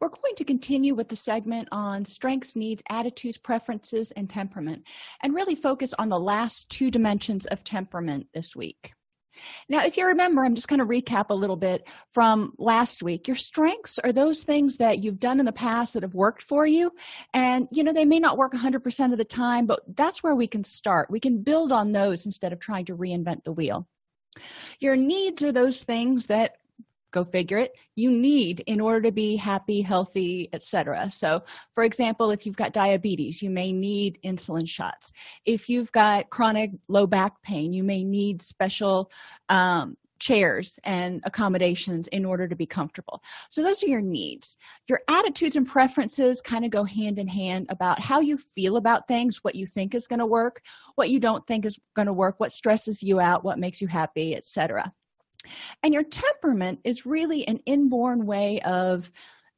We're going to continue with the segment on strengths, needs, attitudes, preferences, and temperament, and really focus on the last two dimensions of temperament this week. Now, if you remember, I'm just going to recap a little bit from last week. Your strengths are those things that you've done in the past that have worked for you. And, you know, they may not work 100% of the time, but that's where we can start. We can build on those instead of trying to reinvent the wheel. Your needs are those things that go figure it you need in order to be happy healthy etc so for example if you've got diabetes you may need insulin shots if you've got chronic low back pain you may need special um, chairs and accommodations in order to be comfortable. So, those are your needs. Your attitudes and preferences kind of go hand in hand about how you feel about things, what you think is going to work, what you don't think is going to work, what stresses you out, what makes you happy, etc. And your temperament is really an inborn way of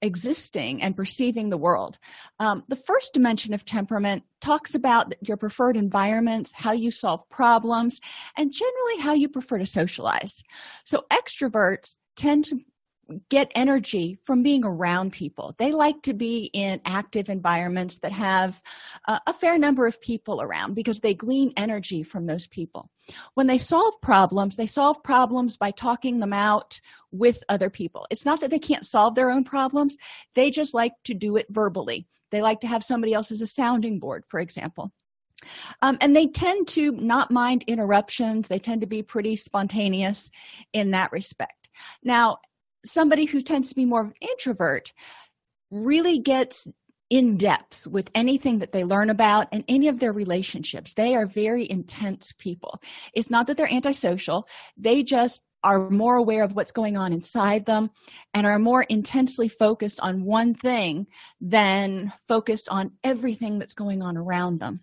existing and perceiving the world. Um, the first dimension of temperament talks about your preferred environments, how you solve problems, and generally how you prefer to socialize. So, extroverts tend to get energy from being around people. They like to be in active environments that have uh, a fair number of people around because they glean energy from those people. When they solve problems, they solve problems by talking them out with other people. It's not that they can't solve their own problems, they just like to do it verbally. They like to have somebody else as a sounding board, for example. Um, and they tend to not mind interruptions. They tend to be pretty spontaneous in that respect. Now, somebody who tends to be more introvert really gets in depth with anything that they learn about and any of their relationships. They are very intense people. It's not that they're antisocial, they just are more aware of what's going on inside them and are more intensely focused on one thing than focused on everything that's going on around them.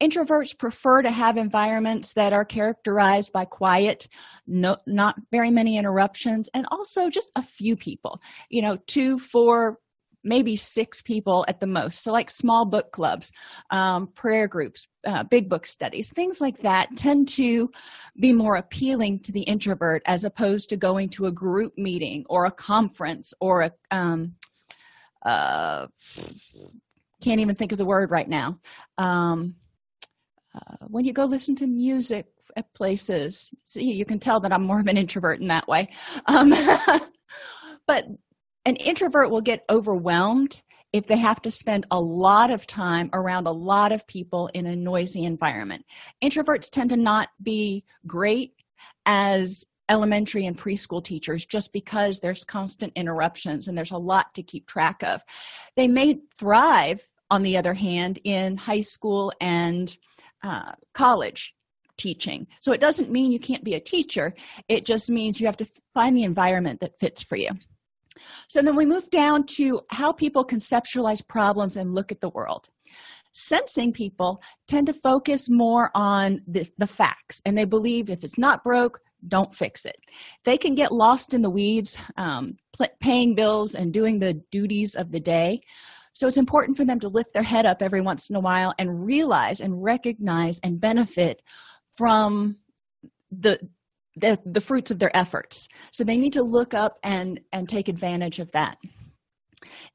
Introverts prefer to have environments that are characterized by quiet, no, not very many interruptions, and also just a few people, you know, two, four, maybe six people at the most. So, like small book clubs, um, prayer groups, uh, big book studies, things like that tend to be more appealing to the introvert as opposed to going to a group meeting or a conference or a um, uh, can't even think of the word right now. Um, uh, when you go listen to music at places see you can tell that i'm more of an introvert in that way. Um, but an introvert will get overwhelmed if they have to spend a lot of time around a lot of people in a noisy environment. Introverts tend to not be great as elementary and preschool teachers just because there's constant interruptions and there's a lot to keep track of. They may thrive on the other hand, in high school and uh, college teaching. So it doesn't mean you can't be a teacher, it just means you have to find the environment that fits for you. So then we move down to how people conceptualize problems and look at the world. Sensing people tend to focus more on the, the facts, and they believe if it's not broke, don't fix it. They can get lost in the weeds, um, paying bills and doing the duties of the day. So it's important for them to lift their head up every once in a while and realize and recognize and benefit from the the, the fruits of their efforts. So they need to look up and and take advantage of that.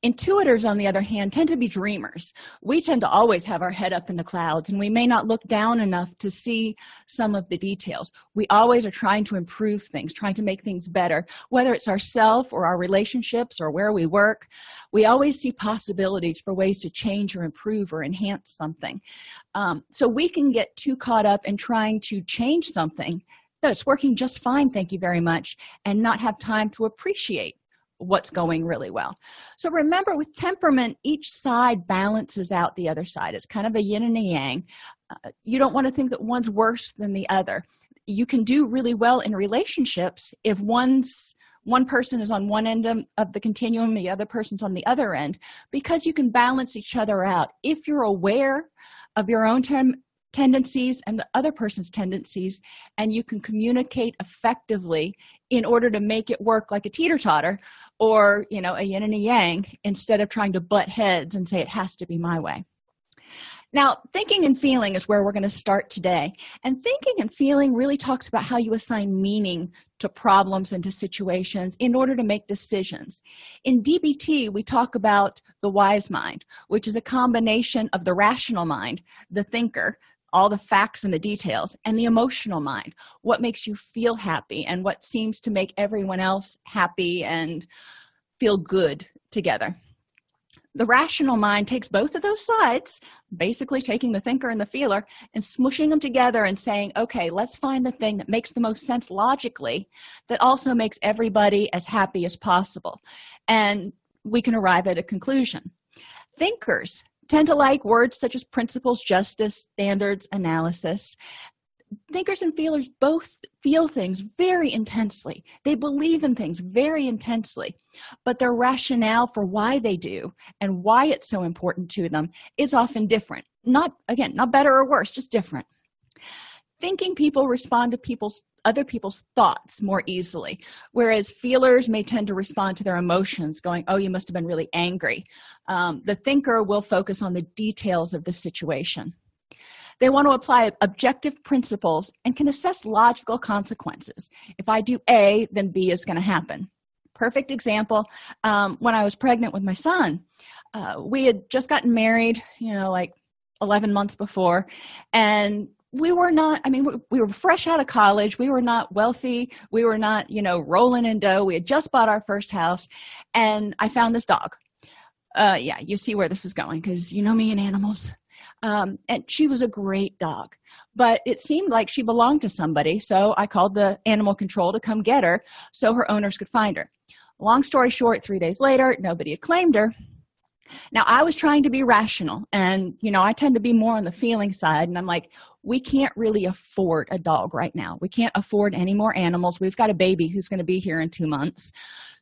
Intuitors, on the other hand, tend to be dreamers. We tend to always have our head up in the clouds, and we may not look down enough to see some of the details. We always are trying to improve things, trying to make things better, whether it's ourself or our relationships or where we work. We always see possibilities for ways to change or improve or enhance something. Um, so we can get too caught up in trying to change something that's working just fine, thank you very much, and not have time to appreciate what's going really well. So remember, with temperament, each side balances out the other side. It's kind of a yin and a yang. Uh, you don't want to think that one's worse than the other. You can do really well in relationships if one's one person is on one end of the continuum the other person's on the other end because you can balance each other out if you're aware of your own term tendencies and the other person's tendencies and you can communicate effectively in order to make it work like a teeter-totter or you know a yin and a yang instead of trying to butt heads and say it has to be my way now, thinking and feeling is where we're going to start today. And thinking and feeling really talks about how you assign meaning to problems and to situations in order to make decisions. In DBT, we talk about the wise mind, which is a combination of the rational mind, the thinker, all the facts and the details, and the emotional mind, what makes you feel happy and what seems to make everyone else happy and feel good together. The rational mind takes both of those sides basically taking the thinker and the feeler and smushing them together and saying okay let's find the thing that makes the most sense logically that also makes everybody as happy as possible. And we can arrive at a conclusion. Thinkers tend to like words such as principles justice standards analysis thinkers and feelers both feel things very intensely. They believe in things very intensely, but their rationale for why they do and why it's so important to them is often different. Not, again, not better or worse, just different. Thinking people respond to people's other people's thoughts more easily, whereas feelers may tend to respond to their emotions, going, Oh, you must have been really angry. Um, the thinker will focus on the details of the situation. They want to apply objective principles and can assess logical consequences. If I do A, then B is going to happen. Perfect example um, when I was pregnant with my son, uh, we had just gotten married, you know, like 11 months before, and we were not i mean we were fresh out of college. We were not wealthy. We were not you know rolling in dough. We had just bought our first house and i found this dog. Uh yeah you see where this is going because you know me and animals. Um, and she was a great dog but it seemed like she belonged to somebody so i called the animal control to come get her so her owners could find her. Long story short three days later nobody had claimed her. Now i was trying to be rational and you know i tend to be more on the feeling side and i'm like we can't really afford a dog right now. We can't afford any more animals. We've got a baby who's going to be here in two months.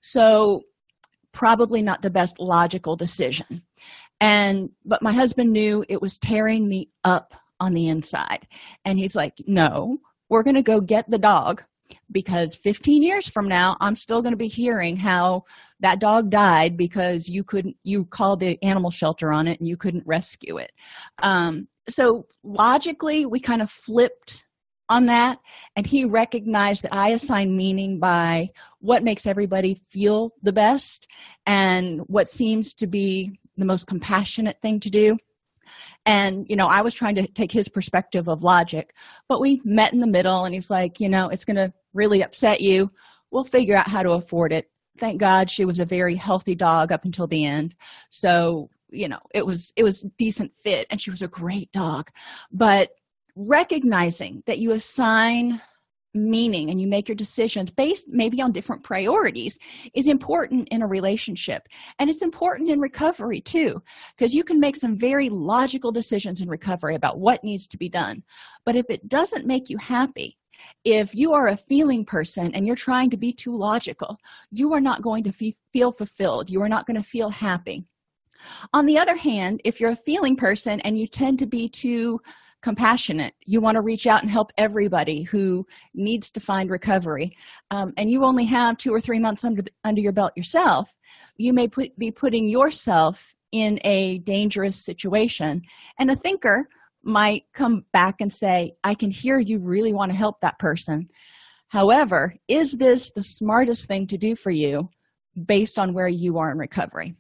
So probably not the best logical decision. And but my husband knew it was tearing me up on the inside. And he's like no we're going to go get the dog because 15 years from now i'm still going to be hearing how that dog died because you couldn't you called the animal shelter on it and you couldn't rescue it. Um, so logically we kind of flipped on that and he recognized that i assign meaning by what makes everybody feel the best and what seems to be the most compassionate thing to do. And you know i was trying to take his perspective of logic but we met in the middle and he's like you know it's going to really upset you. We'll figure out how to afford it. Thank god she was a very healthy dog up until the end. So you know it was it was decent fit and she was a great dog. But recognizing that you assign meaning and you make your decisions based maybe on different priorities is important in a relationship. And it's important in recovery too because you can make some very logical decisions in recovery about what needs to be done. But if it doesn't make you happy if you are a feeling person and you're trying to be too logical you are not going to feel fulfilled. You are not going to feel happy on the other hand if you're a feeling person and you tend to be too compassionate you want to reach out and help everybody who needs to find recovery um, and you only have two or three months under the, under your belt yourself you may put, be putting yourself in a dangerous situation. And a thinker might come back and say i can hear you really want to help that person. However is this the smartest thing to do for you based on where you are in recovery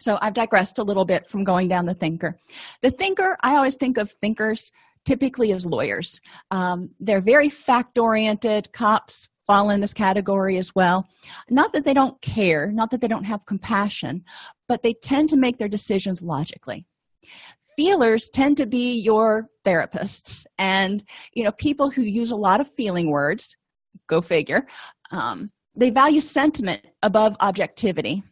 so i've digressed a little bit from going down the thinker. The thinker i always think of thinkers typically as lawyers. Um, they're very fact oriented cops fall in this category as well. Not that they don't care not that they don't have compassion but they tend to make their decisions logically. Feelers tend to be your therapists and you know people who use a lot of feeling words go figure um, they value sentiment above objectivity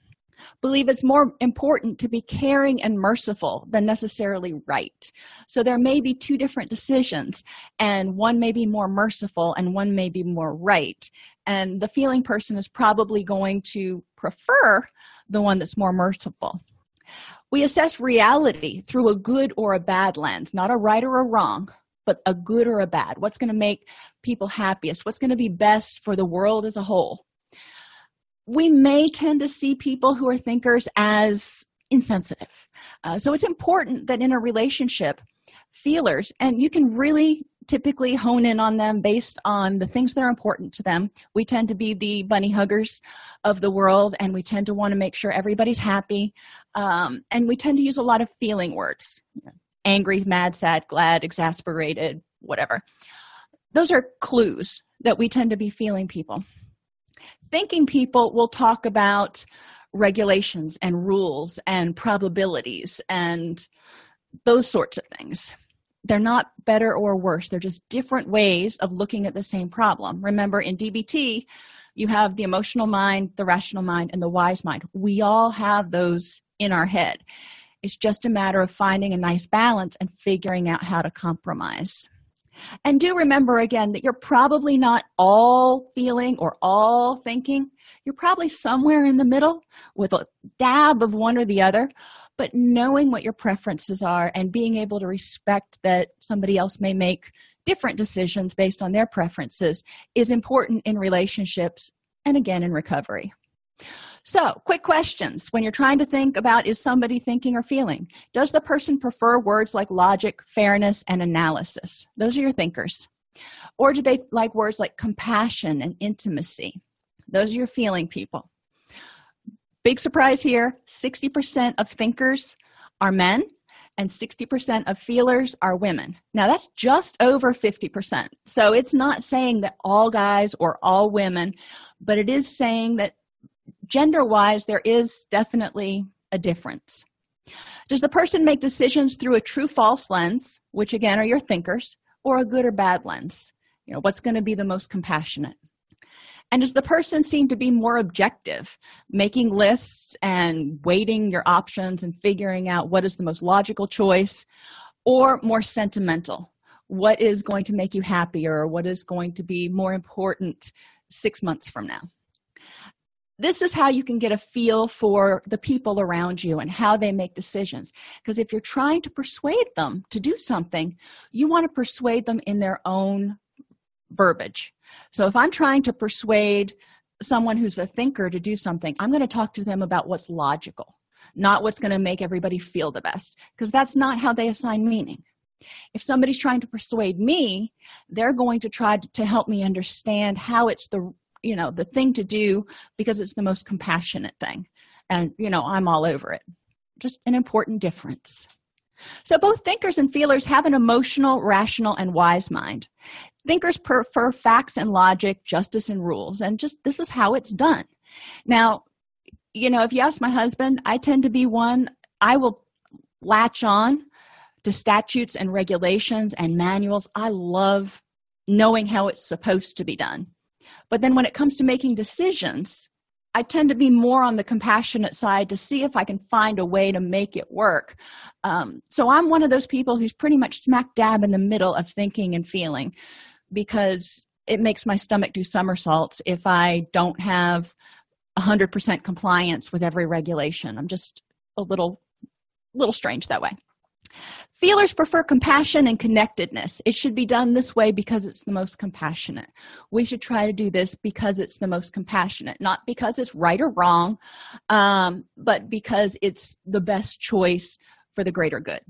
believe it's more important to be caring and merciful than necessarily right. So there may be two different decisions, and one may be more merciful and one may be more right. And the feeling person is probably going to prefer the one that's more merciful. We assess reality through a good or a bad lens, not a right or a wrong, but a good or a bad. What's going to make people happiest? What's going to be best for the world as a whole? We may tend to see people who are thinkers as insensitive. Uh, so it's important that in a relationship, feelers, and you can really typically hone in on them based on the things that are important to them. We tend to be the bunny huggers of the world, and we tend to want to make sure everybody's happy. Um, and we tend to use a lot of feeling words angry, mad, sad, glad, exasperated, whatever. Those are clues that we tend to be feeling people thinking people will talk about regulations and rules and probabilities and those sorts of things. They're not better or worse, they're just different ways of looking at the same problem. Remember, in DBT, you have the emotional mind, the rational mind, and the wise mind. We all have those in our head. It's just a matter of finding a nice balance and figuring out how to compromise. And do remember again that you're probably not all feeling or all thinking. You're probably somewhere in the middle with a dab of one or the other. But knowing what your preferences are and being able to respect that somebody else may make different decisions based on their preferences is important in relationships and again in recovery. So, quick questions when you're trying to think about is somebody thinking or feeling? Does the person prefer words like logic, fairness, and analysis? Those are your thinkers. Or do they like words like compassion and intimacy? Those are your feeling people. Big surprise here 60% of thinkers are men and 60% of feelers are women. Now, that's just over 50%. So, it's not saying that all guys or all women, but it is saying that gender wise, there is definitely a difference. Does the person make decisions through a true false lens, which again are your thinkers, or a good or bad lens? You know, what's going to be the most compassionate? And does the person seem to be more objective, making lists and weighting your options and figuring out what is the most logical choice, or more sentimental? What is going to make you happier? What is going to be more important six months from now? This is how you can get a feel for the people around you and how they make decisions. Because if you're trying to persuade them to do something, you want to persuade them in their own verbiage. So if I'm trying to persuade someone who's a thinker to do something, I'm going to talk to them about what's logical, not what's going to make everybody feel the best, because that's not how they assign meaning. If somebody's trying to persuade me, they're going to try to help me understand how it's the you know the thing to do because it's the most compassionate thing. And you know i'm all over it. Just an important difference. So both thinkers and feelers have an emotional rational and wise mind. Thinkers prefer facts and logic justice and rules. And just this is how it's done. Now you know if you ask my husband i tend to be one i will latch on to statutes and regulations and manuals. I love knowing how it's supposed to be done but then when it comes to making decisions, I tend to be more on the compassionate side to see if I can find a way to make it work. Um, so I'm one of those people who's pretty much smack dab in the middle of thinking and feeling because it makes my stomach do somersaults if I don't have 100% compliance with every regulation. I'm just a little little strange that way. Feelers prefer compassion and connectedness. It should be done this way because it's the most compassionate. We should try to do this because it's the most compassionate, not because it's right or wrong, um, but because it's the best choice for the greater good.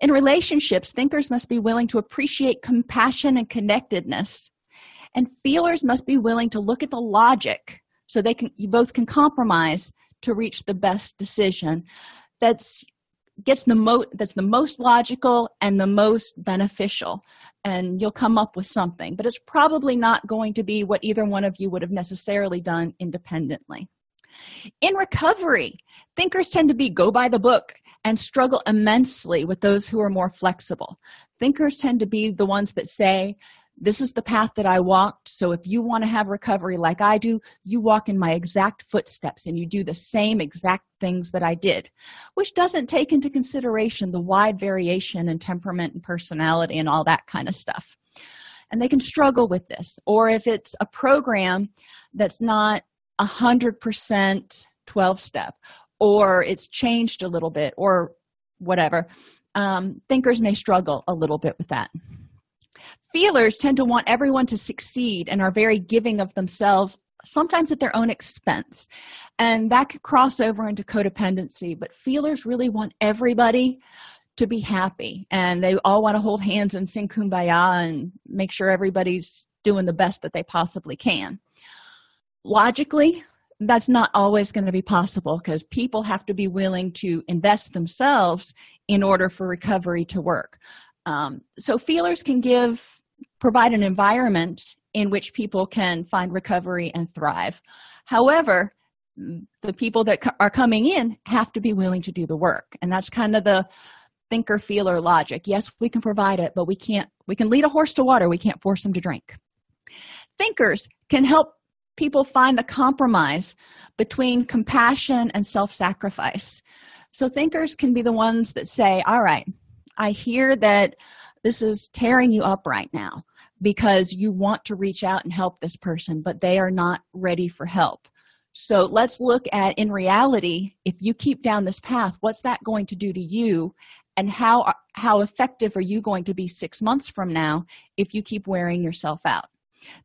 In relationships, thinkers must be willing to appreciate compassion and connectedness, and feelers must be willing to look at the logic so they can you both can compromise to reach the best decision that's gets the most that's the most logical and the most beneficial and you'll come up with something but it's probably not going to be what either one of you would have necessarily done independently. In recovery thinkers tend to be go by the book and struggle immensely with those who are more flexible. Thinkers tend to be the ones that say this is the path that I walked. So if you want to have recovery like I do, you walk in my exact footsteps and you do the same exact things that I did, which doesn't take into consideration the wide variation in temperament and personality and all that kind of stuff. And they can struggle with this. Or if it's a program that's not 100% 12 step, or it's changed a little bit, or whatever, um, thinkers may struggle a little bit with that feelers tend to want everyone to succeed and are very giving of themselves sometimes at their own expense. And that could cross over into codependency but feelers really want everybody to be happy and they all want to hold hands and sing kumbaya and make sure everybody's doing the best that they possibly can. Logically that's not always going to be possible because people have to be willing to invest themselves in order for recovery to work. Um, so feelers can give provide an environment in which people can find recovery and thrive. However the people that are coming in have to be willing to do the work and that's kind of the thinker feeler logic. Yes we can provide it but we can't we can lead a horse to water. We can't force them to drink. Thinkers can help people find the compromise between compassion and self-sacrifice. So thinkers can be the ones that say all right I hear that this is tearing you up right now because you want to reach out and help this person, but they are not ready for help. So let's look at in reality, if you keep down this path, what's that going to do to you? And how, how effective are you going to be six months from now if you keep wearing yourself out?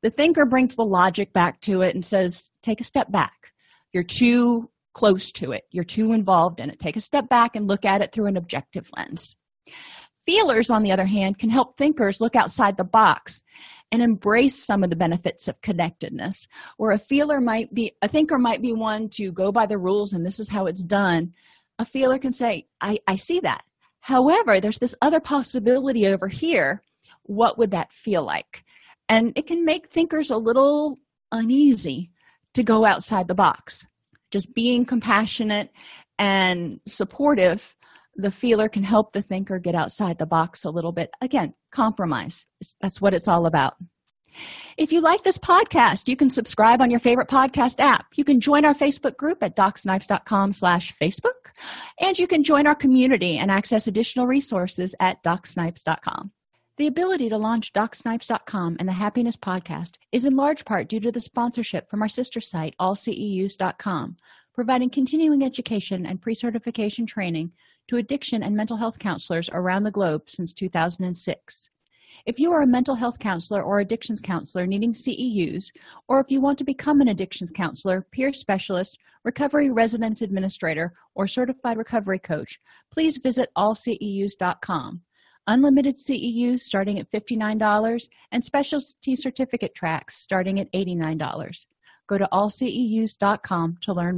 The thinker brings the logic back to it and says, take a step back. You're too close to it, you're too involved in it. Take a step back and look at it through an objective lens. Feelers, on the other hand, can help thinkers look outside the box and embrace some of the benefits of connectedness. Where a feeler might be, a thinker might be one to go by the rules and this is how it's done. A feeler can say, I, I see that. However, there's this other possibility over here. What would that feel like? And it can make thinkers a little uneasy to go outside the box. Just being compassionate and supportive the feeler can help the thinker get outside the box a little bit. Again, compromise. That's what it's all about. If you like this podcast, you can subscribe on your favorite podcast app. You can join our Facebook group at docsnipes.com slash Facebook. And you can join our community and access additional resources at docsnipes.com. The ability to launch DocSnipes.com and the Happiness Podcast is in large part due to the sponsorship from our sister site, allceus.com, providing continuing education and pre certification training to addiction and mental health counselors around the globe since 2006. If you are a mental health counselor or addictions counselor needing CEUs, or if you want to become an addictions counselor, peer specialist, recovery residence administrator, or certified recovery coach, please visit allceus.com. Unlimited CEUs starting at $59 and specialty certificate tracks starting at $89. Go to allceus.com to learn more.